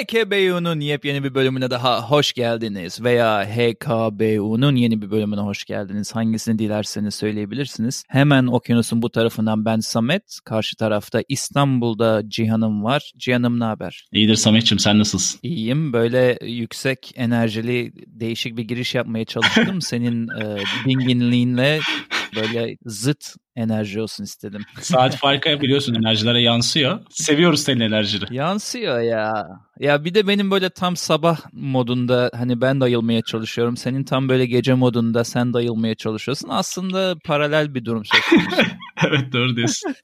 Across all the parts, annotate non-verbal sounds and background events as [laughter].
HKBU'nun yepyeni bir bölümüne daha hoş geldiniz veya HKBU'nun yeni bir bölümüne hoş geldiniz. Hangisini dilerseniz söyleyebilirsiniz. Hemen okyanusun bu tarafından ben Samet, karşı tarafta İstanbul'da Cihan'ım var. Cihan'ım ne haber? İyidir Samet'ciğim sen nasılsın? İyiyim. Böyle yüksek enerjili değişik bir giriş yapmaya çalıştım. [laughs] Senin e, dinginliğinle böyle zıt enerji olsun istedim. [laughs] Saat farkı biliyorsun enerjilere yansıyor. Seviyoruz senin enerjini. Yansıyor ya. Ya bir de benim böyle tam sabah modunda hani ben dayılmaya çalışıyorum. Senin tam böyle gece modunda sen dayılmaya çalışıyorsun. Aslında paralel bir durum söz konusu. [laughs] evet doğru diyorsun.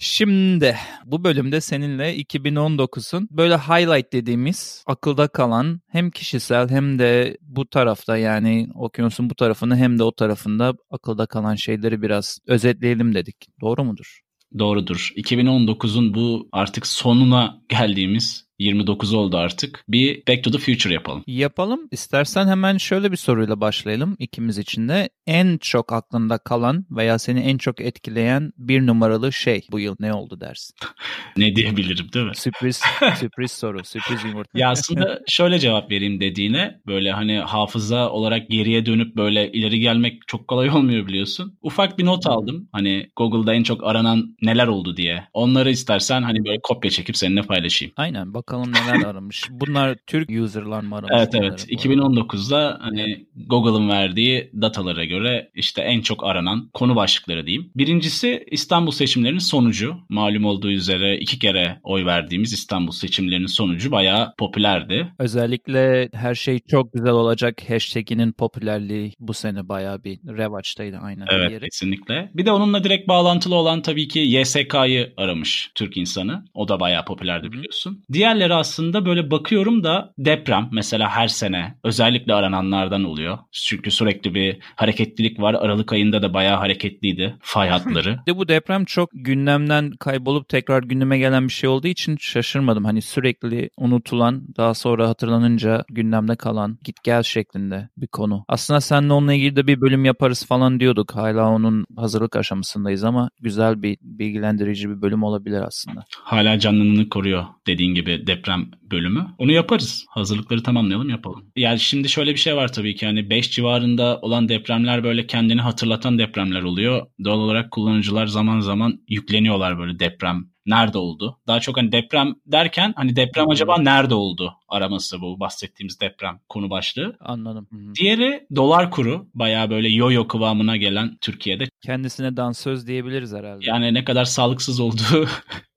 Şimdi bu bölümde seninle 2019'un böyle highlight dediğimiz akılda kalan hem kişisel hem de bu tarafta yani okyanusun bu tarafını hem de o tarafında akılda kalan şeyleri biraz özetleyelim dedik. Doğru mudur? Doğrudur. 2019'un bu artık sonuna geldiğimiz 29 oldu artık. Bir Back to the Future yapalım. Yapalım. İstersen hemen şöyle bir soruyla başlayalım ikimiz için de. En çok aklında kalan veya seni en çok etkileyen bir numaralı şey bu yıl ne oldu dersin? [laughs] ne diyebilirim değil mi? Sürpriz, [laughs] sürpriz soru, sürpriz yumurta. Ya aslında [laughs] şöyle cevap vereyim dediğine böyle hani hafıza olarak geriye dönüp böyle ileri gelmek çok kolay olmuyor biliyorsun. Ufak bir not aldım. Hani Google'da en çok aranan neler oldu diye. Onları istersen hani böyle kopya çekip seninle paylaşayım. Aynen bak Bakalım neler [laughs] aramış. Bunlar Türk user'lar mı aramış? Evet evet. 2019'da hani Google'ın verdiği datalara göre işte en çok aranan konu başlıkları diyeyim. Birincisi İstanbul seçimlerinin sonucu. Malum olduğu üzere iki kere oy verdiğimiz İstanbul seçimlerinin sonucu bayağı popülerdi. Özellikle her şey çok güzel olacak hashtag'inin popülerliği bu sene bayağı bir revaçtaydı aynen. Evet yeri. kesinlikle. Bir de onunla direkt bağlantılı olan tabii ki YSK'yı aramış Türk insanı. O da bayağı popülerdi biliyorsun. Hı. Diğerleri aslında böyle bakıyorum da deprem mesela her sene özellikle arananlardan oluyor. Çünkü sürekli bir hareketlilik var. Aralık ayında da bayağı hareketliydi fay hatları. de bu deprem çok gündemden kaybolup tekrar gündeme gelen bir şey olduğu için şaşırmadım. Hani sürekli unutulan daha sonra hatırlanınca gündemde kalan git gel şeklinde bir konu. Aslında seninle onunla ilgili de bir bölüm yaparız falan diyorduk. Hala onun hazırlık aşamasındayız ama güzel bir bilgilendirici bir bölüm olabilir aslında. Hala canlılığını koruyor dediğin gibi deprem bölümü. Onu yaparız. Hazırlıkları tamamlayalım yapalım. Yani şimdi şöyle bir şey var tabii ki hani 5 civarında olan depremler böyle kendini hatırlatan depremler oluyor. Doğal olarak kullanıcılar zaman zaman yükleniyorlar böyle deprem nerede oldu? Daha çok hani deprem derken hani deprem acaba nerede oldu araması bu bahsettiğimiz deprem konu başlığı. Anladım. Hı-hı. Diğeri dolar kuru bayağı böyle yo-yo kıvamına gelen Türkiye'de. Kendisine dansöz diyebiliriz herhalde. Yani ne kadar sağlıksız olduğu [laughs]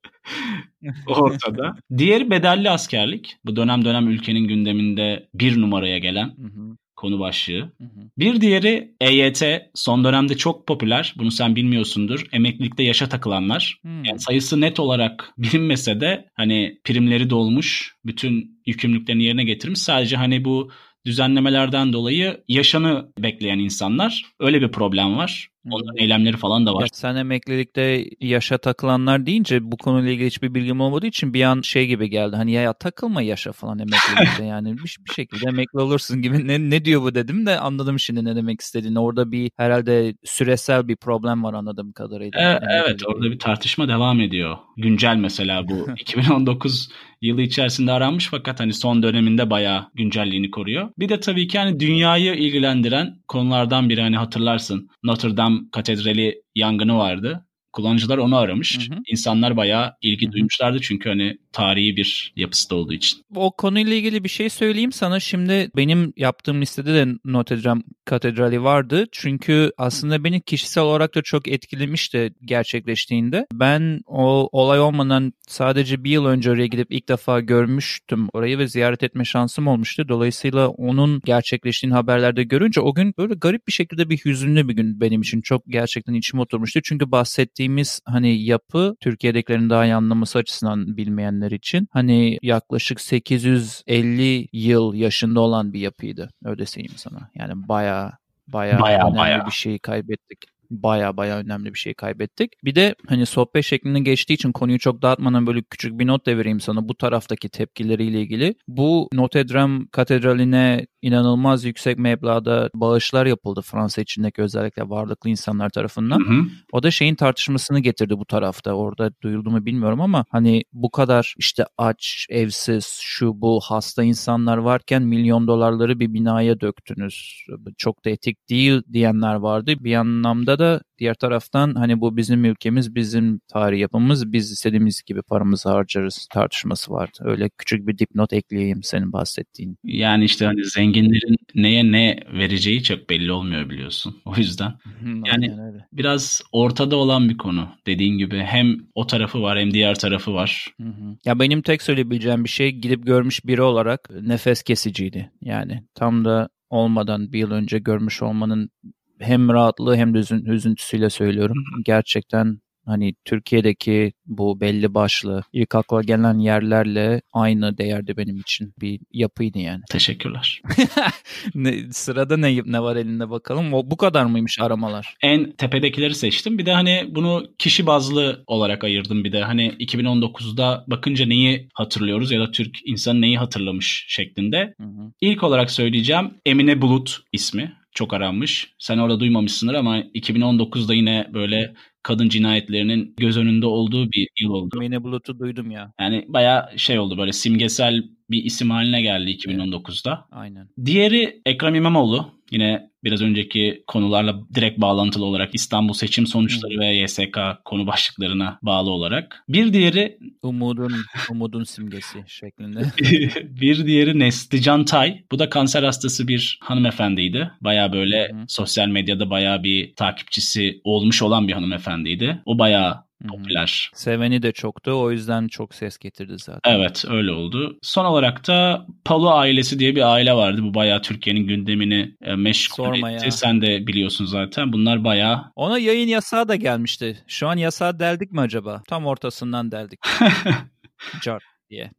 ortada. Diğeri bedelli askerlik. Bu dönem dönem ülkenin gündeminde bir numaraya gelen hı hı. konu başlığı. Hı hı. Bir diğeri EYT son dönemde çok popüler. Bunu sen bilmiyorsundur. Emeklilikte yaşa takılanlar. Hı. Yani sayısı net olarak [laughs] bilinmese de hani primleri dolmuş, bütün yükümlülüklerini yerine getirmiş. Sadece hani bu düzenlemelerden dolayı yaşanı bekleyen insanlar. Öyle bir problem var. Onların eylemleri falan da var. Ya sen emeklilikte yaşa takılanlar deyince bu konuyla ilgili hiçbir bilgim olmadığı için bir an şey gibi geldi. Hani ya, ya takılma yaşa falan emeklilikte yani bir, bir şekilde emekli olursun gibi ne, ne diyor bu dedim de anladım şimdi ne demek istediğini. Orada bir herhalde süresel bir problem var anladığım kadarıyla. E, evet orada bir tartışma devam ediyor. Güncel mesela bu [laughs] 2019 yılı içerisinde aranmış fakat hani son döneminde bayağı güncelliğini koruyor. Bir de tabii ki hani dünyayı ilgilendiren konulardan biri hani hatırlarsın Notre Dame Katedrali yangını vardı. Kullanıcılar onu aramış. Hı hı. İnsanlar bayağı ilgi hı hı. duymuşlardı çünkü hani tarihi bir yapısı da olduğu için. O konuyla ilgili bir şey söyleyeyim sana. Şimdi benim yaptığım listede de Notre Dame Katedrali vardı. Çünkü aslında beni kişisel olarak da çok etkilemişti gerçekleştiğinde. Ben o olay olmadan sadece bir yıl önce oraya gidip ilk defa görmüştüm orayı ve ziyaret etme şansım olmuştu. Dolayısıyla onun gerçekleştiğini haberlerde görünce o gün böyle garip bir şekilde bir hüzünlü bir gün benim için. Çok gerçekten içime oturmuştu. Çünkü bahsettiğimiz hani yapı Türkiye'dekilerin daha iyi anlaması açısından bilmeyenler için hani yaklaşık 850 yıl yaşında olan bir yapıydı. Öyle söyleyeyim sana. Yani baya baya önemli bayağı. bir şeyi kaybettik baya baya önemli bir şey kaybettik. Bir de hani sohbet şeklinde geçtiği için konuyu çok dağıtmadan böyle küçük bir not da vereyim sana bu taraftaki tepkileriyle ilgili. Bu Notre Dame Katedrali'ne inanılmaz yüksek meblağda bağışlar yapıldı Fransa içindeki özellikle varlıklı insanlar tarafından. Hı hı. O da şeyin tartışmasını getirdi bu tarafta. Orada duyuldu mu bilmiyorum ama hani bu kadar işte aç, evsiz, şu bu hasta insanlar varken milyon dolarları bir binaya döktünüz. Çok da etik değil diyenler vardı. Bir anlamda da diğer taraftan hani bu bizim ülkemiz, bizim tarih yapımız, biz istediğimiz gibi paramızı harcarız tartışması vardı. Öyle küçük bir dipnot ekleyeyim senin bahsettiğin. Yani işte hani zenginlerin neye ne vereceği çok belli olmuyor biliyorsun. O yüzden. yani biraz ortada olan bir konu. Dediğin gibi hem o tarafı var hem diğer tarafı var. Ya benim tek söyleyebileceğim bir şey gidip görmüş biri olarak nefes kesiciydi. Yani tam da olmadan bir yıl önce görmüş olmanın hem rahatlığı hem de üzüntüsüyle söylüyorum. Gerçekten hani Türkiye'deki bu belli başlı ilk akla gelen yerlerle aynı değerde benim için bir yapıydı yani. Teşekkürler. [laughs] ne, sırada ne, ne var elinde bakalım. O bu kadar mıymış aramalar? En tepedekileri seçtim. Bir de hani bunu kişi bazlı olarak ayırdım bir de. Hani 2019'da bakınca neyi hatırlıyoruz ya da Türk insanı neyi hatırlamış şeklinde. Hı hı. İlk olarak söyleyeceğim Emine Bulut ismi çok aranmış. Sen orada duymamışsındır ama 2019'da yine böyle kadın cinayetlerinin göz önünde olduğu bir yıl oldu. Mine Bulut'u duydum ya. Yani baya şey oldu böyle simgesel bir isim haline geldi 2019'da. Evet, aynen. Diğeri Ekrem İmamoğlu. Yine biraz önceki konularla direkt bağlantılı olarak İstanbul seçim sonuçları ve YSK konu başlıklarına bağlı olarak. Bir diğeri umudun umudun simgesi şeklinde. [laughs] bir diğeri Neslican Tay. Bu da kanser hastası bir hanımefendiydi. Baya böyle Hı. sosyal medyada baya bir takipçisi olmuş olan bir hanımefendiydi. O baya popüler. Seveni de çoktu o yüzden çok ses getirdi zaten. Evet öyle oldu. Son olarak da Palu ailesi diye bir aile vardı. Bu bayağı Türkiye'nin gündemini e, meşgul Sorma etti. Ya. Sen de biliyorsun zaten. Bunlar bayağı... Ona yayın yasağı da gelmişti. Şu an yasağı deldik mi acaba? Tam ortasından deldik. [laughs] Cart diye.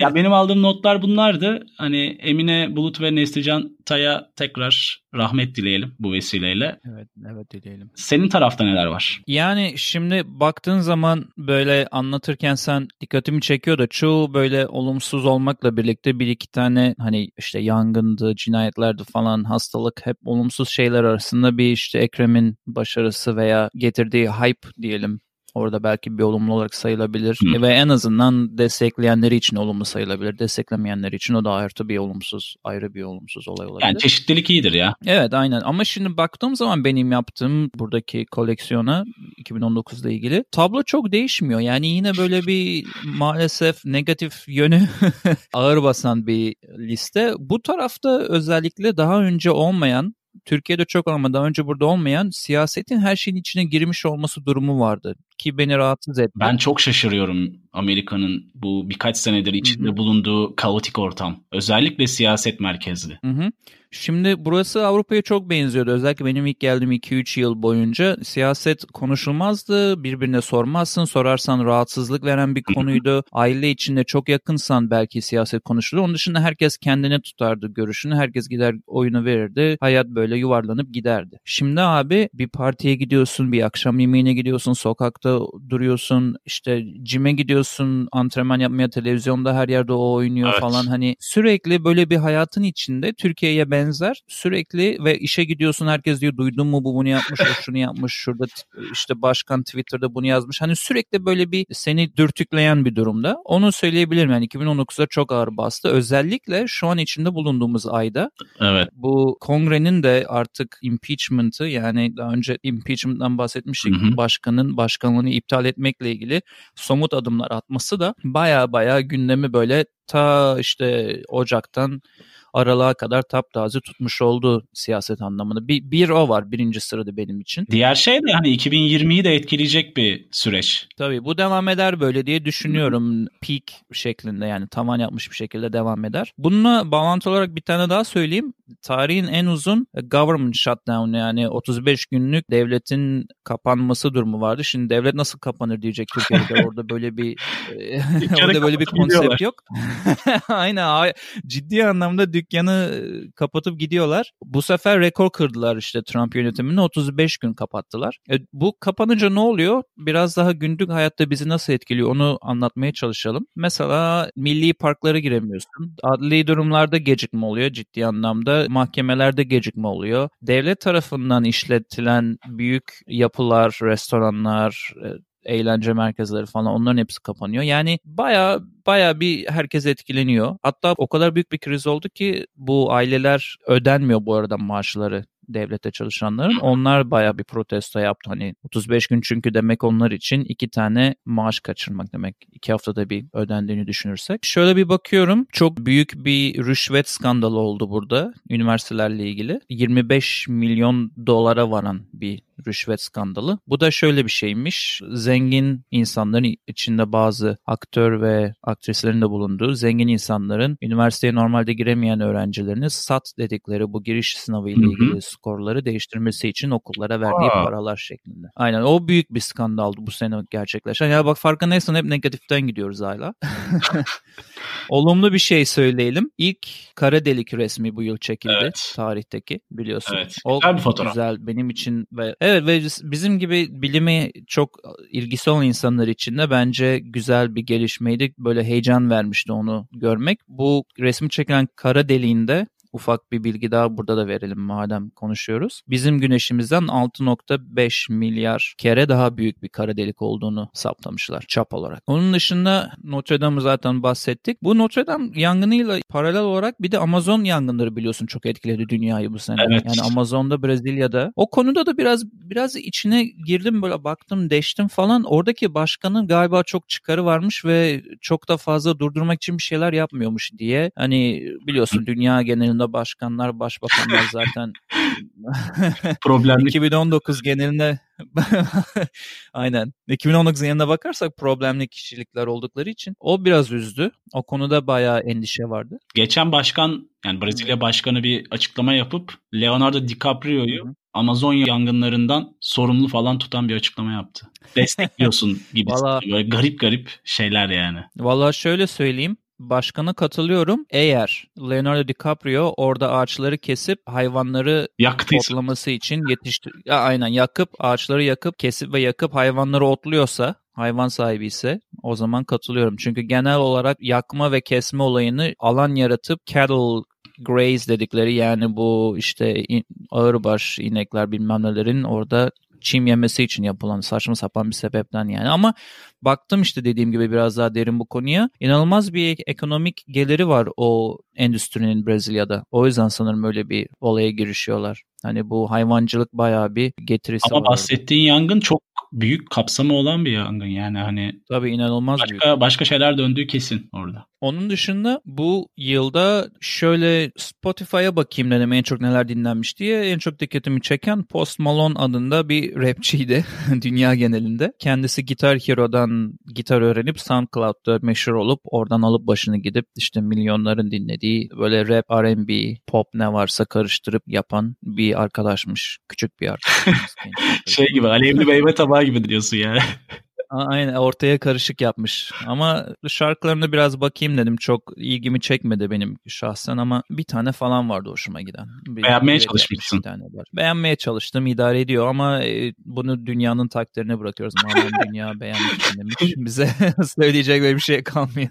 ya [laughs] benim aldığım notlar bunlardı. Hani Emine Bulut ve Neslican Tay'a tekrar rahmet dileyelim bu vesileyle. Evet, evet dileyelim. Senin tarafta neler var? Yani şimdi baktığın zaman böyle anlatırken sen dikkatimi çekiyor da çoğu böyle olumsuz olmakla birlikte bir iki tane hani işte yangındı, cinayetlerdi falan hastalık hep olumsuz şeyler arasında bir işte Ekrem'in başarısı veya getirdiği hype diyelim Orada belki bir olumlu olarak sayılabilir Hı. ve en azından destekleyenleri için olumlu sayılabilir. Desteklemeyenler için o da ayrı bir olumsuz, ayrı bir olumsuz olay olabilir. Yani çeşitlilik iyidir ya. Evet aynen ama şimdi baktığım zaman benim yaptığım buradaki koleksiyona 2019'da ilgili tablo çok değişmiyor. Yani yine böyle bir maalesef negatif yönü [laughs] ağır basan bir liste. Bu tarafta özellikle daha önce olmayan Türkiye'de çok ama daha önce burada olmayan siyasetin her şeyin içine girmiş olması durumu vardı ki beni rahatsız etti. Ben çok şaşırıyorum Amerika'nın bu birkaç senedir içinde Hı-hı. bulunduğu kaotik ortam. Özellikle siyaset merkezli. Hı-hı. Şimdi burası Avrupa'ya çok benziyordu. Özellikle benim ilk geldiğim 2-3 yıl boyunca siyaset konuşulmazdı. Birbirine sormazsın. Sorarsan rahatsızlık veren bir konuydu. Aile içinde çok yakınsan belki siyaset konuşulur. Onun dışında herkes kendine tutardı görüşünü. Herkes gider oyunu verirdi. Hayat böyle yuvarlanıp giderdi. Şimdi abi bir partiye gidiyorsun, bir akşam yemeğine gidiyorsun, sokakta duruyorsun, işte cime gidiyorsun, antrenman yapmaya televizyonda her yerde o oynuyor evet. falan. Hani sürekli böyle bir hayatın içinde Türkiye'ye benzer. Sürekli ve işe gidiyorsun herkes diyor duydun mu bu bunu yapmış, o şunu yapmış, şurada işte başkan Twitter'da bunu yazmış. Hani sürekli böyle bir seni dürtükleyen bir durumda. Onu söyleyebilirim yani 2019'da çok ağır bastı. Özellikle şu an içinde bulunduğumuz ayda. Evet. Bu kongrenin de artık impeachment'ı yani daha önce impeachment'dan bahsetmiştik. Hı hı. Başkanın başkanlığını iptal etmekle ilgili somut adımlar atması da baya baya gündemi böyle ta işte Ocak'tan aralığa kadar taptaze tutmuş oldu siyaset anlamında. Bir, bir o var birinci sırada benim için. Diğer şey de hani 2020'yi de etkileyecek bir süreç. Tabii bu devam eder böyle diye düşünüyorum. Peak şeklinde yani tavan yapmış bir şekilde devam eder. Bununla bağlantı olarak bir tane daha söyleyeyim. Tarihin en uzun government shutdown yani 35 günlük devletin kapanması durumu vardı. Şimdi devlet nasıl kapanır diyecek Türkiye'de orada böyle bir [laughs] orada böyle bir konsept yok. [laughs] Aynen ciddi anlamda dükkanı kapatıp gidiyorlar. Bu sefer rekor kırdılar işte Trump yönetimini 35 gün kapattılar. E, bu kapanınca ne oluyor? Biraz daha günlük hayatta bizi nasıl etkiliyor onu anlatmaya çalışalım. Mesela milli parklara giremiyorsun. Adli durumlarda gecikme oluyor ciddi anlamda. Mahkemelerde gecikme oluyor. Devlet tarafından işletilen büyük yapılar, restoranlar, e, eğlence merkezleri falan onların hepsi kapanıyor. Yani baya baya bir herkes etkileniyor. Hatta o kadar büyük bir kriz oldu ki bu aileler ödenmiyor bu arada maaşları devlete çalışanların. Onlar baya bir protesto yaptı. Hani 35 gün çünkü demek onlar için iki tane maaş kaçırmak demek. İki haftada bir ödendiğini düşünürsek. Şöyle bir bakıyorum. Çok büyük bir rüşvet skandalı oldu burada üniversitelerle ilgili. 25 milyon dolara varan bir rüşvet skandalı. Bu da şöyle bir şeymiş. Zengin insanların içinde bazı aktör ve aktrislerin de bulunduğu zengin insanların üniversiteye normalde giremeyen öğrencilerini SAT dedikleri bu giriş sınavı ile ilgili skorları değiştirmesi için okullara verdiği Aa. paralar şeklinde. Aynen o büyük bir skandaldı bu sene gerçekleşen. Ya bak farkındaysan hep negatiften gidiyoruz hala. [laughs] Olumlu bir şey söyleyelim. İlk kara delik resmi bu yıl çekildi evet. tarihteki biliyorsun. Evet. O güzel bir fotoğraf. Güzel benim için ve evet ve bizim gibi bilimi çok ilgisi olan insanlar için de bence güzel bir gelişmeydi. Böyle heyecan vermişti onu görmek. Bu resmi çekilen kara deliğinde ufak bir bilgi daha burada da verelim madem konuşuyoruz. Bizim güneşimizden 6.5 milyar kere daha büyük bir kara delik olduğunu saptamışlar çap olarak. Onun dışında Notre Dame'ı zaten bahsettik. Bu Notre Dame yangınıyla paralel olarak bir de Amazon yangınları biliyorsun çok etkiledi dünyayı bu sene. Evet. Yani Amazon'da Brezilya'da. O konuda da biraz biraz içine girdim böyle baktım deştim falan. Oradaki başkanın galiba çok çıkarı varmış ve çok da fazla durdurmak için bir şeyler yapmıyormuş diye. Hani biliyorsun dünya genelinde durumda başkanlar, başbakanlar zaten [laughs] problemli. 2019 genelinde [laughs] aynen 2019 genelinde bakarsak problemli kişilikler oldukları için o biraz üzdü. O konuda bayağı endişe vardı. Geçen başkan yani Brezilya başkanı bir açıklama yapıp Leonardo DiCaprio'yu Amazon yangınlarından sorumlu falan tutan bir açıklama yaptı. [laughs] Destekliyorsun gibi. Böyle garip garip şeyler yani. Valla şöyle söyleyeyim başkana katılıyorum. Eğer Leonardo DiCaprio orada ağaçları kesip hayvanları Yaktıysa. otlaması için yetiştir ya aynen yakıp ağaçları yakıp kesip ve yakıp hayvanları otluyorsa hayvan sahibi ise o zaman katılıyorum. Çünkü genel olarak yakma ve kesme olayını alan yaratıp cattle graze dedikleri yani bu işte ağırbaş inekler bilmem nelerin orada çim yemesi için yapılan saçma sapan bir sebepten yani. Ama baktım işte dediğim gibi biraz daha derin bu konuya. İnanılmaz bir ekonomik geliri var o endüstrinin Brezilya'da. O yüzden sanırım öyle bir olaya girişiyorlar. Hani bu hayvancılık bayağı bir getirisi Ama var. Ama bahsettiğin yangın çok büyük kapsamı olan bir yangın yani hani. Tabii inanılmaz başka, büyük. Başka şeyler döndüğü kesin orada. Onun dışında bu yılda şöyle Spotify'a bakayım dedim en çok neler dinlenmiş diye. En çok dikkatimi çeken Post Malone adında bir rapçiydi [laughs] dünya genelinde. Kendisi Guitar Hero'dan gitar öğrenip SoundCloud'da meşhur olup oradan alıp başını gidip işte milyonların dinlediği böyle rap, R&B, pop ne varsa karıştırıp yapan bir arkadaşmış. Küçük bir arkadaşmış. [laughs] şey gibi alevli meyve tabağı gibi diyorsun yani. Aynen ortaya karışık yapmış. Ama şarkılarına biraz bakayım dedim. Çok ilgimi çekmedi benim şahsen ama bir tane falan vardı hoşuma giden. Bir, Beğenmeye çalışmışsın. Bir tane var. Beğenmeye çalıştım idare ediyor ama e, bunu dünyanın takdirine bırakıyoruz. Malum dünya beğenmek için demiş. Bize [laughs] söyleyecek bir şey kalmıyor.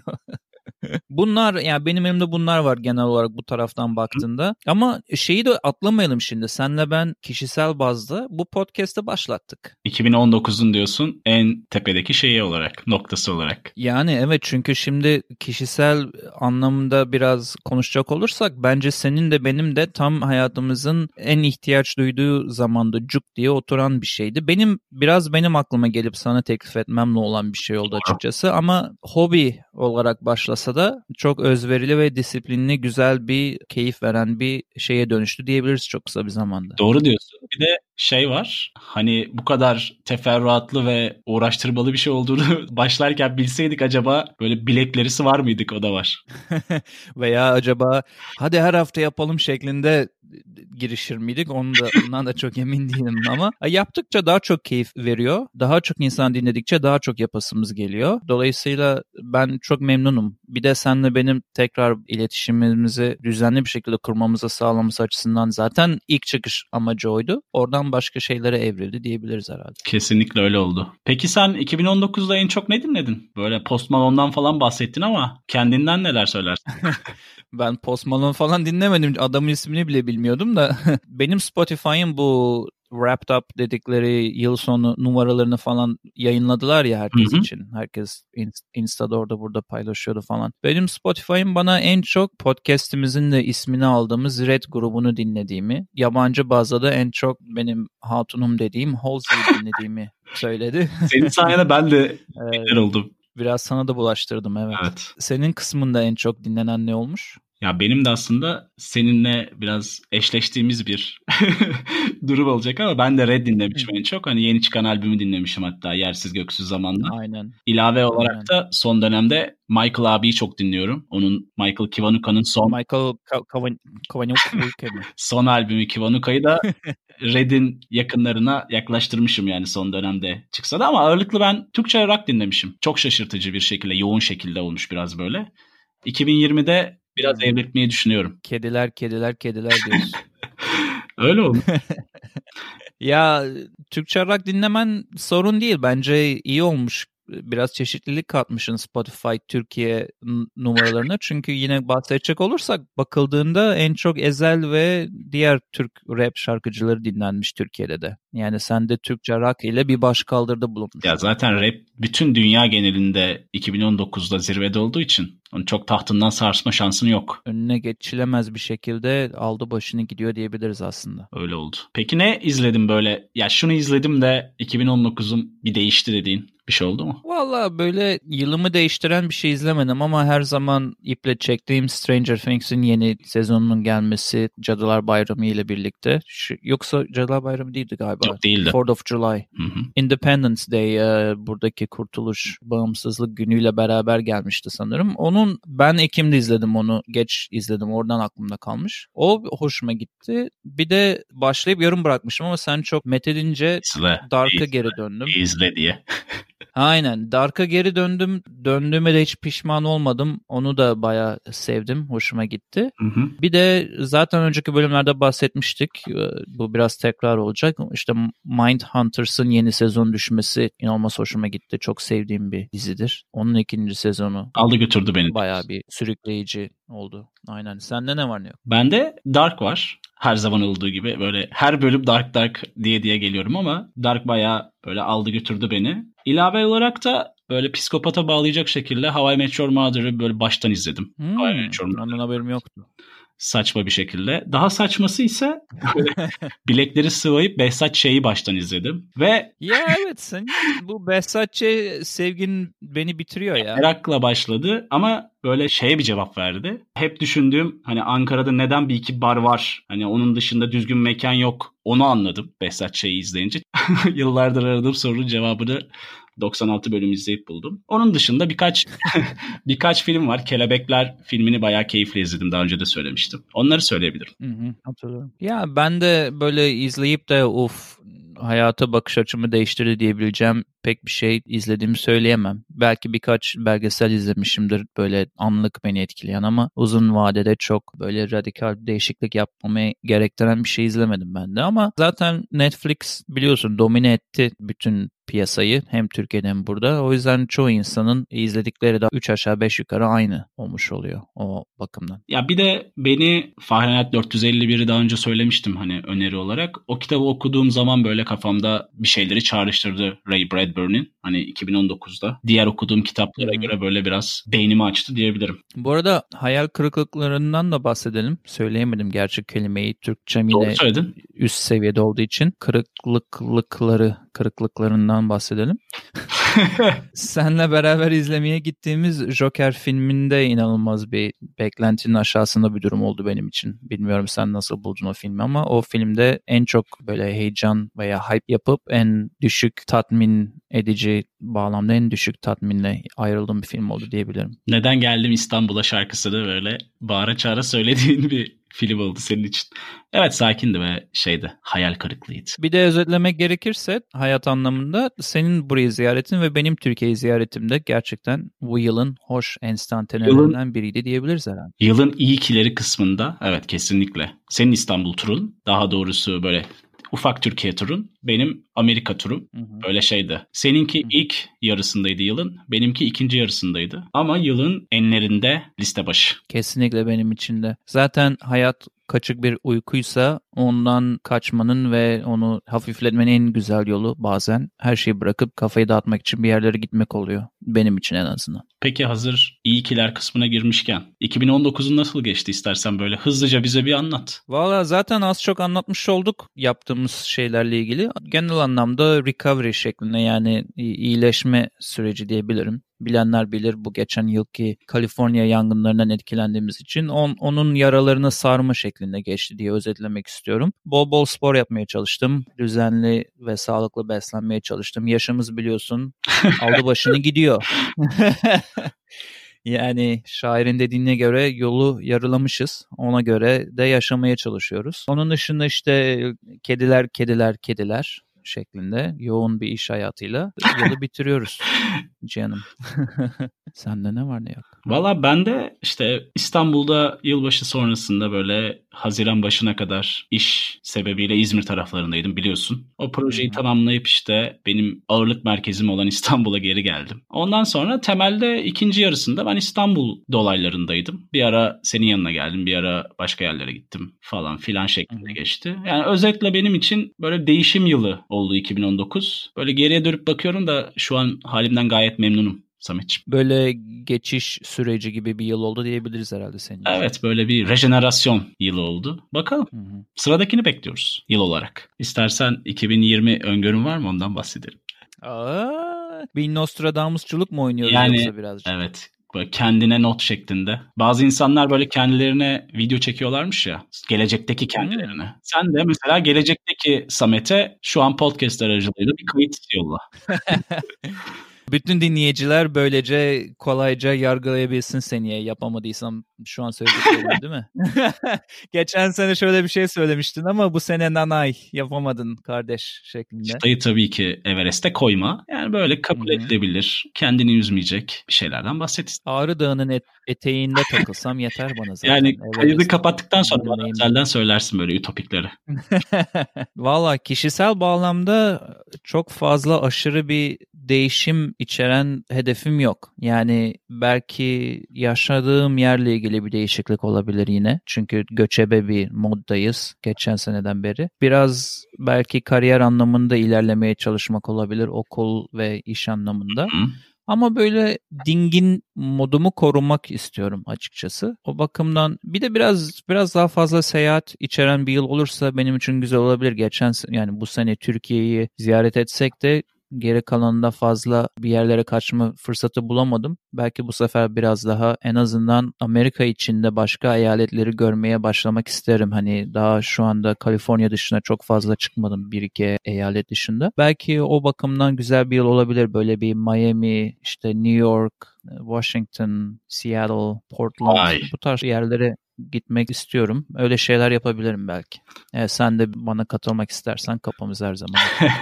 Bunlar yani benim elimde bunlar var genel olarak bu taraftan baktığında. Ama şeyi de atlamayalım şimdi. Senle ben kişisel bazda bu podcast'ı başlattık. 2019'un diyorsun en tepedeki şeyi olarak, noktası olarak. Yani evet çünkü şimdi kişisel anlamda biraz konuşacak olursak bence senin de benim de tam hayatımızın en ihtiyaç duyduğu zamanda cuk diye oturan bir şeydi. Benim biraz benim aklıma gelip sana teklif etmemle olan bir şey oldu açıkçası ama hobi olarak başlasa da çok özverili ve disiplinli güzel bir keyif veren bir şeye dönüştü diyebiliriz çok kısa bir zamanda. Doğru diyorsun. Bir de şey var. Hani bu kadar teferruatlı ve uğraştırmalı bir şey olduğunu [laughs] başlarken bilseydik acaba böyle bilekleri sıvar mıydık o da var. [laughs] Veya acaba hadi her hafta yapalım şeklinde girişir miydik? Onu da, ondan da çok emin değilim ama yaptıkça daha çok keyif veriyor. Daha çok insan dinledikçe daha çok yapasımız geliyor. Dolayısıyla ben çok memnunum. Bir de senle benim tekrar iletişimimizi düzenli bir şekilde kurmamıza sağlaması açısından zaten ilk çıkış amacı oydu. Oradan başka şeylere evrildi diyebiliriz herhalde. Kesinlikle öyle oldu. Peki sen 2019'da en çok ne dinledin? Böyle Post Malone'dan falan bahsettin ama kendinden neler söylersin? [laughs] ben Post Malone falan dinlemedim. Adamın ismini bile bilmiyordum da [laughs] benim Spotify'ın bu Wrapped Up dedikleri yıl sonu numaralarını falan yayınladılar ya herkes hı hı. için. Herkes Insta'da orada burada paylaşıyordu falan. Benim Spotify'ım bana en çok podcast'imizin de ismini aldığımız Red grubunu dinlediğimi, yabancı bazda da en çok benim hatunum dediğim Halsey'i [laughs] dinlediğimi söyledi. Senin sayende ben de [laughs] evet. oldum. Biraz sana da bulaştırdım evet. evet. Senin kısmında en çok dinlenen ne olmuş? Ya benim de aslında seninle biraz eşleştiğimiz bir [laughs] durum olacak ama ben de Red dinlemişim en çok. Hani yeni çıkan albümü dinlemişim hatta Yersiz Göksüz zamanda. Aynen. İlave olarak Aynen. da son dönemde Michael abiyi çok dinliyorum. Onun Michael Kivanuka'nın son Michael Kivanuka [laughs] son albümü Kivanuka'yı da [laughs] Red'in yakınlarına yaklaştırmışım yani son dönemde çıksa da ama ağırlıklı ben Türkçe rock dinlemişim. Çok şaşırtıcı bir şekilde, yoğun şekilde olmuş biraz böyle. 2020'de biraz hmm. evrilmeyi düşünüyorum. Kediler, kediler, kediler diyorsun. [laughs] Öyle oldu. [laughs] ya Türkçe rock dinlemen sorun değil. Bence iyi olmuş biraz çeşitlilik katmışsın Spotify Türkiye numaralarına. Çünkü yine bahsedecek olursak bakıldığında en çok Ezel ve diğer Türk rap şarkıcıları dinlenmiş Türkiye'de de. Yani sen de Türkçe rock ile bir baş kaldırda bulunmuş. Ya zaten rap bütün dünya genelinde 2019'da zirvede olduğu için onun çok tahtından sarsma şansın yok. Önüne geçilemez bir şekilde aldı başını gidiyor diyebiliriz aslında. Öyle oldu. Peki ne izledim böyle? Ya şunu izledim de 2019'um bir değişti dediğin bir şey oldu mu? Valla böyle yılımı değiştiren bir şey izlemedim ama her zaman iple çektiğim Stranger Things'in yeni sezonunun gelmesi Cadılar Bayramı ile birlikte. Şu, yoksa Cadılar Bayramı değildi galiba. Yok değildi. 4th of July. Hı hı. Independence Day e, buradaki kurtuluş bağımsızlık günüyle beraber gelmişti sanırım. Onun ben Ekim'de izledim onu. Geç izledim. Oradan aklımda kalmış. O hoşuma gitti. Bir de başlayıp yarım bırakmışım ama sen çok methedince Dark'a geri döndüm. İzle diye. Aynen. Dark'a geri döndüm. Döndüğüme de hiç pişman olmadım. Onu da bayağı sevdim. Hoşuma gitti. Hı hı. Bir de zaten önceki bölümlerde bahsetmiştik. Ee, bu biraz tekrar olacak. İşte Mindhunters'ın yeni sezon düşmesi inanılmaz hoşuma gitti. Çok sevdiğim bir dizidir. Onun ikinci sezonu. Aldı götürdü beni. Bayağı bir sürükleyici oldu. Aynen. Sende ne var ne yok? Bende Dark var. Her zaman olduğu gibi böyle her bölüm Dark Dark diye diye geliyorum ama Dark bayağı böyle aldı götürdü beni. İlave olarak da böyle psikopata bağlayacak şekilde Hawaii Meteor Mother'ı böyle baştan izledim. Hmm, Hawaii Meteor Ondan haberim yoktu. Saçma bir şekilde. Daha saçması ise [laughs] bilekleri sıvayıp Behzat Ç'yi baştan izledim. Ve Ya evet sen bu Behzat Ç sevgin beni bitiriyor ya. Merakla başladı ama böyle şeye bir cevap verdi. Hep düşündüğüm hani Ankara'da neden bir iki bar var? Hani onun dışında düzgün mekan yok. Onu anladım Behzat Ç'yi izleyince. [laughs] Yıllardır aradığım sorunun cevabını 96 bölüm izleyip buldum. Onun dışında birkaç [laughs] birkaç film var. Kelebekler filmini bayağı keyifli izledim. Daha önce de söylemiştim. Onları söyleyebilirim. Hı. Ya ben de böyle izleyip de of hayata bakış açımı değiştirdi diyebileceğim pek bir şey izlediğimi söyleyemem. Belki birkaç belgesel izlemişimdir böyle anlık beni etkileyen ama uzun vadede çok böyle radikal değişiklik yapmamı gerektiren bir şey izlemedim ben de ama zaten Netflix biliyorsun domine etti bütün piyasayı hem Türkiye'de hem burada. O yüzden çoğu insanın izledikleri de 3 aşağı 5 yukarı aynı olmuş oluyor o bakımdan. Ya bir de beni Fahrenheit 451'i daha önce söylemiştim hani öneri olarak. O kitabı okuduğum zaman böyle kafamda bir şeyleri çağrıştırdı Ray Bradbury'nin hani 2019'da. Diğer okuduğum kitaplara göre böyle biraz beynimi açtı diyebilirim. Bu arada hayal kırıklıklarından da bahsedelim. Söyleyemedim gerçek kelimeyi. Türkçem yine üst seviyede olduğu için kırıklıkları, kırıklıklarından bahsedelim. [laughs] Senle beraber izlemeye gittiğimiz Joker filminde inanılmaz bir beklentinin aşağısında bir durum oldu benim için. Bilmiyorum sen nasıl buldun o filmi ama o filmde en çok böyle heyecan veya hype yapıp en düşük tatmin edici bağlamda en düşük tatminle ayrıldığım bir film oldu diyebilirim. Neden geldim İstanbul'a şarkısını böyle bağıra çağıra söylediğin bir film oldu senin için. Evet sakindi ve şeydi hayal kırıklığıydı. Bir de özetlemek gerekirse hayat anlamında senin burayı ziyaretin ve benim Türkiye'yi ziyaretimde gerçekten bu yılın hoş enstantanelerinden biriydi diyebiliriz herhalde. Yılın iyi kileri kısmında evet kesinlikle. Senin İstanbul turun daha doğrusu böyle ufak Türkiye turun. Benim Amerika turum. Hı hı. Böyle şeydi. Seninki hı hı. ilk yarısındaydı yılın. Benimki ikinci yarısındaydı. Ama yılın enlerinde liste başı. Kesinlikle benim için de. Zaten hayat kaçık bir uykuysa ondan kaçmanın ve onu hafifletmenin en güzel yolu bazen her şeyi bırakıp kafayı dağıtmak için bir yerlere gitmek oluyor. Benim için en azından. Peki hazır iyi kiler kısmına girmişken 2019'un nasıl geçti istersen böyle hızlıca bize bir anlat. Valla zaten az çok anlatmış olduk yaptığımız şeylerle ilgili. Genel anlamda recovery şeklinde yani iyileşme süreci diyebilirim bilenler bilir bu geçen yılki Kaliforniya yangınlarından etkilendiğimiz için on, onun yaralarını sarma şeklinde geçti diye özetlemek istiyorum. Bol bol spor yapmaya çalıştım. Düzenli ve sağlıklı beslenmeye çalıştım. Yaşımız biliyorsun [laughs] aldı başını gidiyor. [laughs] Yani şairin dediğine göre yolu yarılamışız. Ona göre de yaşamaya çalışıyoruz. Onun dışında işte kediler, kediler, kediler şeklinde yoğun bir iş hayatıyla yılı bitiriyoruz [laughs] canım. [laughs] Sende ne var ne yok? Valla ben de işte İstanbul'da yılbaşı sonrasında böyle Haziran başına kadar iş sebebiyle İzmir taraflarındaydım biliyorsun. O projeyi hmm. tamamlayıp işte benim ağırlık merkezim olan İstanbul'a geri geldim. Ondan sonra temelde ikinci yarısında ben İstanbul dolaylarındaydım. Bir ara senin yanına geldim, bir ara başka yerlere gittim falan filan şeklinde geçti. Yani özetle benim için böyle değişim yılı oldu 2019. Böyle geriye dönüp bakıyorum da şu an halimden gayet memnunum. Samet'ciğim. Böyle geçiş süreci gibi bir yıl oldu diyebiliriz herhalde senin. Evet böyle bir rejenerasyon yılı oldu. Bakalım. Hı hı. Sıradakini bekliyoruz yıl olarak. İstersen 2020 öngörün var mı ondan bahsedelim. Aa, bir Nostradamusçuluk mu oynuyoruz yani, yoksa birazcık? Evet böyle kendine not şeklinde. Bazı insanlar böyle kendilerine video çekiyorlarmış ya gelecekteki kendilerine. Hmm. Sen de mesela gelecekteki Samet'e şu an podcast aracılığıyla bir kayıt yolla. [laughs] Bütün dinleyiciler böylece kolayca yargılayabilsin seni yapamadıysam şu an söylediklerim değil mi? [laughs] Geçen sene şöyle bir şey söylemiştin ama bu sene nanay yapamadın kardeş şeklinde. Çıtayı tabii ki Everest'e koyma. Yani böyle kabul Hı-hı. edilebilir. Kendini üzmeyecek bir şeylerden bahset. Ağrı Dağı'nın et, eteğinde takılsam yeter bana zaten. Yani kaydı kapattıktan sonra bana özelden söylersin böyle ütopikleri. [laughs] Valla kişisel bağlamda çok fazla aşırı bir değişim içeren hedefim yok. Yani belki yaşadığım yerle ilgili bir değişiklik olabilir yine. Çünkü göçebe bir moddayız geçen seneden beri. Biraz belki kariyer anlamında ilerlemeye çalışmak olabilir okul ve iş anlamında. Ama böyle dingin modumu korumak istiyorum açıkçası. O bakımdan bir de biraz biraz daha fazla seyahat içeren bir yıl olursa benim için güzel olabilir. Geçen yani bu sene Türkiye'yi ziyaret etsek de geri kalanında fazla bir yerlere kaçma fırsatı bulamadım. Belki bu sefer biraz daha en azından Amerika içinde başka eyaletleri görmeye başlamak isterim. Hani daha şu anda Kaliforniya dışına çok fazla çıkmadım bir iki eyalet dışında. Belki o bakımdan güzel bir yıl olabilir. Böyle bir Miami, işte New York, Washington, Seattle, Portland Ay. bu tarz yerlere gitmek istiyorum. Öyle şeyler yapabilirim belki. Evet, sen de bana katılmak istersen kapımız her zaman. [laughs]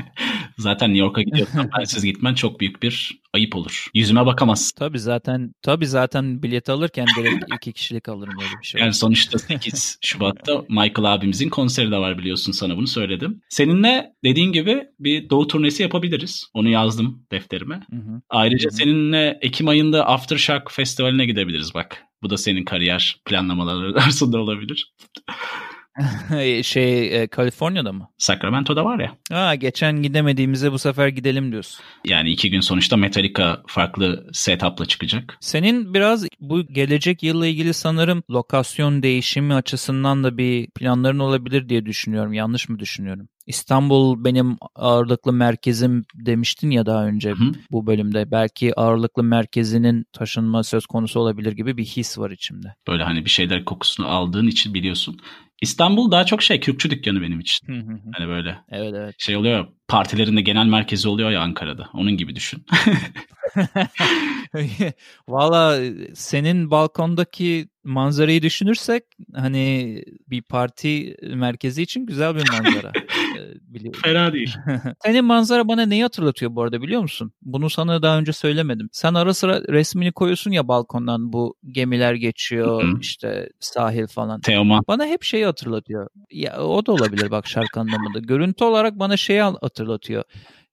zaten New York'a gidiyorsan [laughs] bensiz gitmen çok büyük bir ayıp olur. Yüzüme bakamazsın. Tabii zaten tabii zaten bilet alırken direkt iki kişilik alırım öyle bir şey. Yani sonuçta 8 [laughs] Şubat'ta Michael abimizin konseri de var biliyorsun sana bunu söyledim. Seninle dediğin gibi bir doğu turnesi yapabiliriz. Onu yazdım defterime. Hı hı. Ayrıca hı hı. seninle Ekim ayında Aftershock Festivali'ne gidebiliriz bak. Bu da senin kariyer planlamaları [laughs] arasında olabilir. [laughs] şey e, Kaliforniya'da mı? Sacramento'da var ya. Ha, geçen gidemediğimize bu sefer gidelim diyorsun. Yani iki gün sonuçta Metallica farklı setup'la çıkacak. Senin biraz bu gelecek yılla ilgili sanırım lokasyon değişimi açısından da bir planların olabilir diye düşünüyorum. Yanlış mı düşünüyorum? İstanbul benim ağırlıklı merkezim demiştin ya daha önce Hı. bu bölümde. Belki ağırlıklı merkezinin taşınma söz konusu olabilir gibi bir his var içimde. Böyle hani bir şeyler kokusunu aldığın için biliyorsun. İstanbul daha çok şey Kürkçü dükkanı benim için. hani böyle. Evet evet. Şey oluyor partilerinde genel merkezi oluyor ya Ankara'da. Onun gibi düşün. [laughs] Valla senin balkondaki manzarayı düşünürsek hani bir parti merkezi için güzel bir manzara. [laughs] biliyorum. Fena değil. [laughs] Senin manzara bana neyi hatırlatıyor bu arada biliyor musun? Bunu sana daha önce söylemedim. Sen ara sıra resmini koyuyorsun ya balkondan bu gemiler geçiyor Hı-hı. işte sahil falan. Teoman. Bana hep şeyi hatırlatıyor. Ya o da olabilir bak şarkı anlamında. Görüntü olarak bana şeyi hatırlatıyor.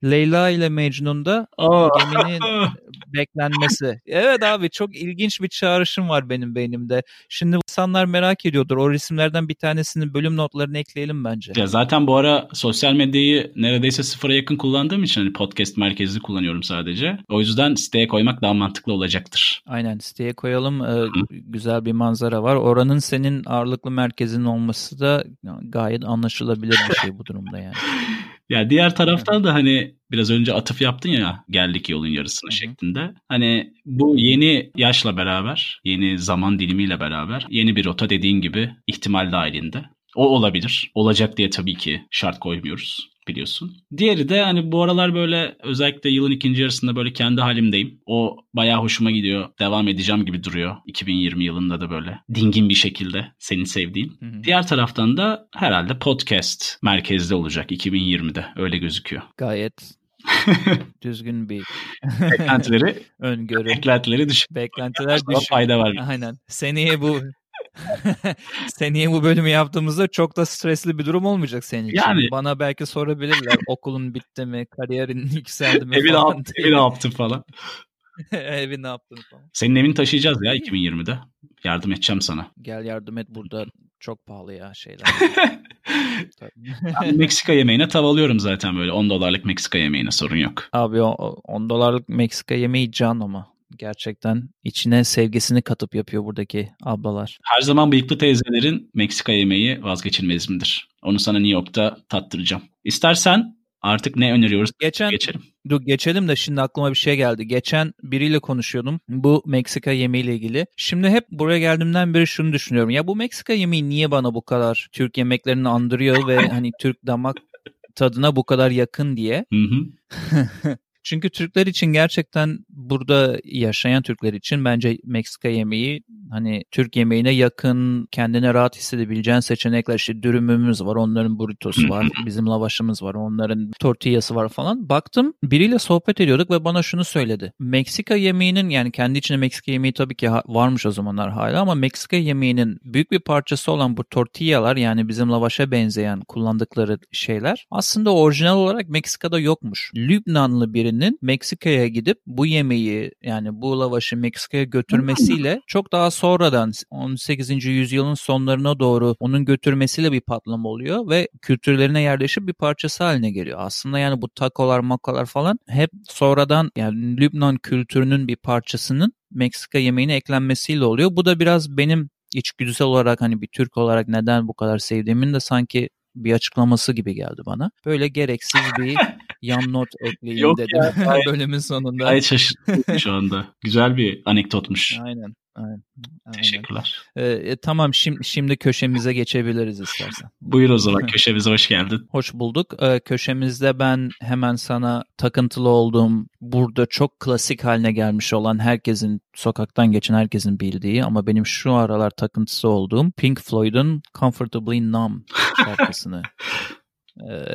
Leyla ile Mecnun'da oh. geminin [laughs] beklenmesi. Evet abi çok ilginç bir çağrışım var benim beynimde. Şimdi insanlar merak ediyordur. O resimlerden bir tanesini bölüm notlarına ekleyelim bence. Ya zaten bu ara sosyal medyayı neredeyse sıfıra yakın kullandığım için hani podcast merkezli kullanıyorum sadece. O yüzden siteye koymak daha mantıklı olacaktır. Aynen siteye koyalım. Ee, güzel bir manzara var. Oranın senin ağırlıklı merkezin olması da gayet anlaşılabilir bir şey bu durumda yani. [laughs] Ya diğer taraftan da hani biraz önce atıf yaptın ya geldik yolun yarısına şeklinde. Hani bu yeni yaşla beraber, yeni zaman dilimiyle beraber yeni bir rota dediğin gibi ihtimal dahilinde. O olabilir. Olacak diye tabii ki şart koymuyoruz biliyorsun. Diğeri de hani bu aralar böyle özellikle yılın ikinci yarısında böyle kendi halimdeyim. O bayağı hoşuma gidiyor. Devam edeceğim gibi duruyor. 2020 yılında da böyle dingin bir şekilde senin sevdiğin. Hı hı. Diğer taraftan da herhalde podcast merkezde olacak 2020'de öyle gözüküyor. Gayet [laughs] düzgün bir beklentileri [laughs] öngörü. Beklentileri düşün. Beklentiler düşün. fayda var. Aynen. Seneye bu [laughs] Seneye bu bölümü yaptığımızda çok da stresli bir durum olmayacak senin için. Yani, Bana belki sorabilirler [laughs] okulun bitti mi, kariyerin [laughs] yükseldi mi evi falan. Ne evi ne yaptın falan. evi ne yaptın falan. Senin evini taşıyacağız ya 2020'de. Yardım edeceğim sana. Gel yardım et burada çok pahalı ya şeyler. Meksika yemeğine tavalıyorum zaten böyle 10 dolarlık Meksika yemeğine sorun yok. Abi 10 dolarlık Meksika yemeği can ama gerçekten içine sevgisini katıp yapıyor buradaki ablalar. Her zaman bıyıklı teyzelerin Meksika yemeği vazgeçilmez midir? Onu sana New York'ta tattıracağım. İstersen artık ne öneriyoruz? Geçen, geçelim. Dur geçelim de şimdi aklıma bir şey geldi. Geçen biriyle konuşuyordum bu Meksika yemeğiyle ilgili. Şimdi hep buraya geldiğimden beri şunu düşünüyorum. Ya bu Meksika yemeği niye bana bu kadar Türk yemeklerini andırıyor ve hani Türk damak tadına bu kadar yakın diye. Hı hı. [laughs] Çünkü Türkler için gerçekten burada yaşayan Türkler için bence Meksika yemeği hani Türk yemeğine yakın, kendine rahat hissedebileceğin seçenekler. işte dürümümüz var, onların burritosu var, bizim lavaşımız var, onların tortillası var falan. Baktım biriyle sohbet ediyorduk ve bana şunu söyledi. Meksika yemeğinin yani kendi içinde Meksika yemeği tabii ki varmış o zamanlar hala ama Meksika yemeğinin büyük bir parçası olan bu tortillalar yani bizim lavaşa benzeyen kullandıkları şeyler aslında orijinal olarak Meksika'da yokmuş. Lübnanlı birinin Meksika'ya gidip bu yemeği yani bu lavaşı Meksika'ya götürmesiyle çok daha sonradan 18. yüzyılın sonlarına doğru onun götürmesiyle bir patlama oluyor ve kültürlerine yerleşip bir parçası haline geliyor. Aslında yani bu takolar makalar falan hep sonradan yani Lübnan kültürünün bir parçasının Meksika yemeğine eklenmesiyle oluyor. Bu da biraz benim içgüdüsel olarak hani bir Türk olarak neden bu kadar sevdiğimin de sanki bir açıklaması gibi geldi bana. Böyle gereksiz bir [laughs] yan not ekleyeyim Yok dedim ya, [laughs] bölümün sonunda. Gayet şaşırdım şu anda. Güzel bir anekdotmuş. Aynen. Aynen. Teşekkürler. Ee, e, tamam şimdi, şimdi köşemize geçebiliriz istersen. Buyur o zaman [laughs] köşemize hoş geldin. Hoş bulduk. Ee, köşemizde ben hemen sana takıntılı olduğum burada çok klasik haline gelmiş olan herkesin sokaktan geçen herkesin bildiği ama benim şu aralar takıntısı olduğum Pink Floyd'un Comfortably Numb [laughs] şarkısını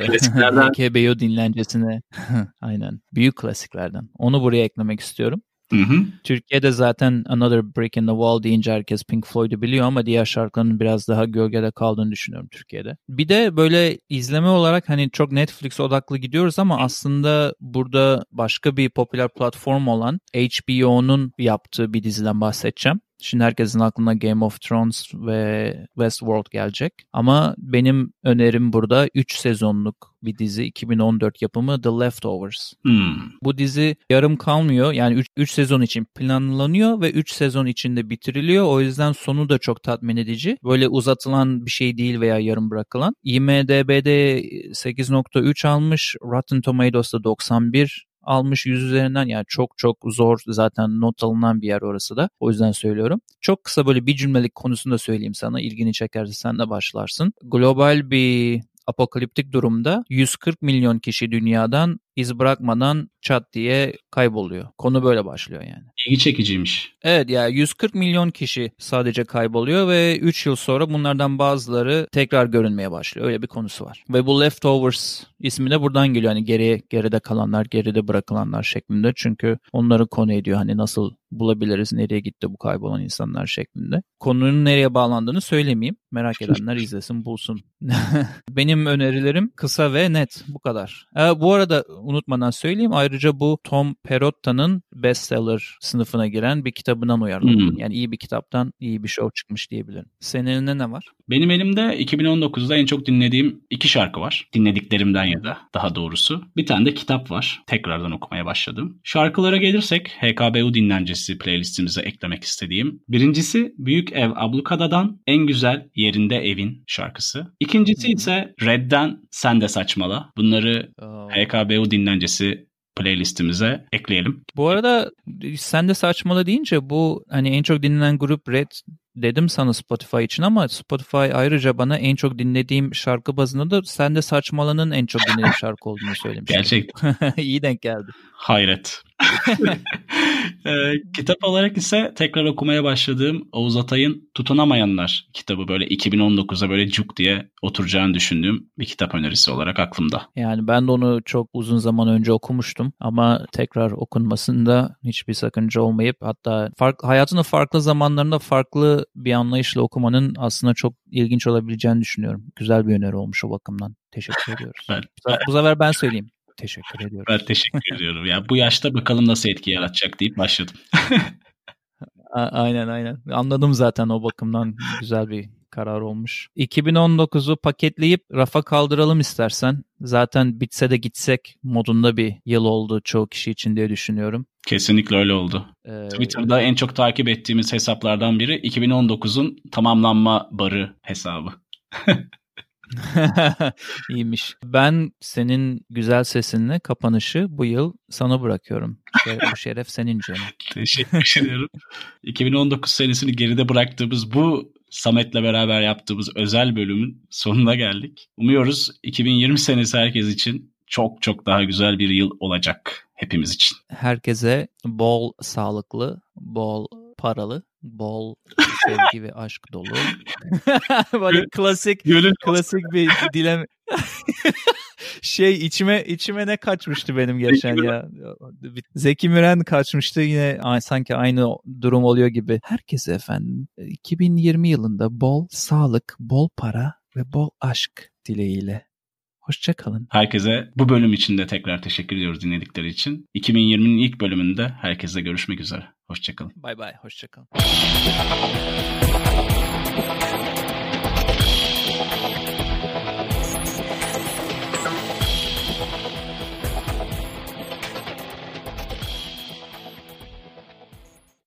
Klasiklerden. KBO dinlencesine. [laughs] Aynen. Büyük klasiklerden. Onu buraya eklemek istiyorum. Hı hı. Türkiye'de zaten Another Brick in the Wall deyince herkes Pink Floyd'u biliyor ama diğer şarkıların biraz daha gölgede kaldığını düşünüyorum Türkiye'de. Bir de böyle izleme olarak hani çok Netflix odaklı gidiyoruz ama aslında burada başka bir popüler platform olan HBO'nun yaptığı bir diziden bahsedeceğim. Şimdi herkesin aklına Game of Thrones ve Westworld gelecek. Ama benim önerim burada 3 sezonluk bir dizi 2014 yapımı The Leftovers. Hmm. Bu dizi yarım kalmıyor. Yani 3 sezon için planlanıyor ve 3 sezon içinde bitiriliyor. O yüzden sonu da çok tatmin edici. Böyle uzatılan bir şey değil veya yarım bırakılan. IMDB'de 8.3 almış. Rotten Tomatoes'da 91 almış 100 üzerinden yani çok çok zor zaten not alınan bir yer orası da. O yüzden söylüyorum. Çok kısa böyle bir cümlelik konusunu da söyleyeyim sana. İlgini çekerse sen de başlarsın. Global bir apokaliptik durumda 140 milyon kişi dünyadan iz bırakmadan çat diye kayboluyor. Konu böyle başlıyor yani. İlgi çekiciymiş. Evet ya yani 140 milyon kişi sadece kayboluyor ve 3 yıl sonra bunlardan bazıları tekrar görünmeye başlıyor. Öyle bir konusu var. Ve bu Leftovers ismi de buradan geliyor. Hani geriye geride kalanlar, geride bırakılanlar şeklinde. Çünkü onları konu ediyor. Hani nasıl bulabiliriz, nereye gitti bu kaybolan insanlar şeklinde. Konunun nereye bağlandığını söylemeyeyim. Merak edenler izlesin, bulsun. [laughs] Benim önerilerim kısa ve net. Bu kadar. Ee, bu arada unutmadan söyleyeyim. Ayrıca bu Tom Perotta'nın bestseller sınıfına giren bir kitabından uyarlandı. Hmm. Yani iyi bir kitaptan iyi bir show çıkmış diyebilirim. Senin elinde ne var? Benim elimde 2019'da en çok dinlediğim iki şarkı var. Dinlediklerimden ya da daha doğrusu. Bir tane de kitap var. Tekrardan okumaya başladım. Şarkılara gelirsek HKBU dinlencesi playlistimize eklemek istediğim. Birincisi Büyük Ev Ablukada'dan En Güzel Yerinde Evin şarkısı. İkincisi ise Red'den Sen de Saçmala. Bunları. HKBU dinlencesi playlistimize ekleyelim. Bu arada sen de saçmalı deyince bu hani en çok dinlenen grup Red dedim sana Spotify için ama Spotify ayrıca bana en çok dinlediğim şarkı bazında da sen de saçmalanın en çok dinlediğim [laughs] şarkı olduğunu söylemiş. Gerçekten. [laughs] İyi denk geldi. Hayret. [laughs] e, kitap olarak ise tekrar okumaya başladığım Oğuz Atay'ın Tutunamayanlar kitabı böyle 2019'a böyle cuk diye oturacağını düşündüğüm bir kitap önerisi olarak aklımda. Yani ben de onu çok uzun zaman önce okumuştum ama tekrar okunmasında hiçbir sakınca olmayıp hatta fark, hayatının farklı zamanlarında farklı bir anlayışla okumanın aslında çok ilginç olabileceğini düşünüyorum. Güzel bir öneri olmuş o bakımdan. Teşekkür ediyoruz. [laughs] Ben, bu sefer ben söyleyeyim. Teşekkür ediyorum. Ben teşekkür ediyorum. Ya bu yaşta bakalım nasıl etki yaratacak deyip başladım. [laughs] aynen aynen. Anladım zaten o bakımdan güzel bir karar olmuş. 2019'u paketleyip rafa kaldıralım istersen. Zaten bitse de gitsek modunda bir yıl oldu çoğu kişi için diye düşünüyorum. Kesinlikle öyle oldu. Ee, Twitter'da en çok takip ettiğimiz hesaplardan biri 2019'un tamamlanma barı hesabı. [laughs] [laughs] İyiymiş. Ben senin güzel sesinle kapanışı bu yıl sana bırakıyorum. Bu şeref senin canım. Teşekkür ederim. 2019 [laughs] senesini geride bıraktığımız bu Samet'le beraber yaptığımız özel bölümün sonuna geldik. Umuyoruz 2020 senesi herkes için çok çok daha güzel bir yıl olacak hepimiz için. Herkese bol sağlıklı, bol paralı, bol [laughs] sevgi ve aşk dolu. [laughs] Böyle klasik Gönül klasik bir dilem [laughs] şey içime içime ne kaçmıştı benim geçen ya. Zeki Müren kaçmıştı yine sanki aynı durum oluyor gibi. Herkese efendim 2020 yılında bol sağlık, bol para ve bol aşk dileğiyle. Hoşçakalın. Herkese bu bölüm için de tekrar teşekkür ediyoruz dinledikleri için. 2020'nin ilk bölümünde herkese görüşmek üzere. Hoşçakalın. Bay bay. Hoşçakalın.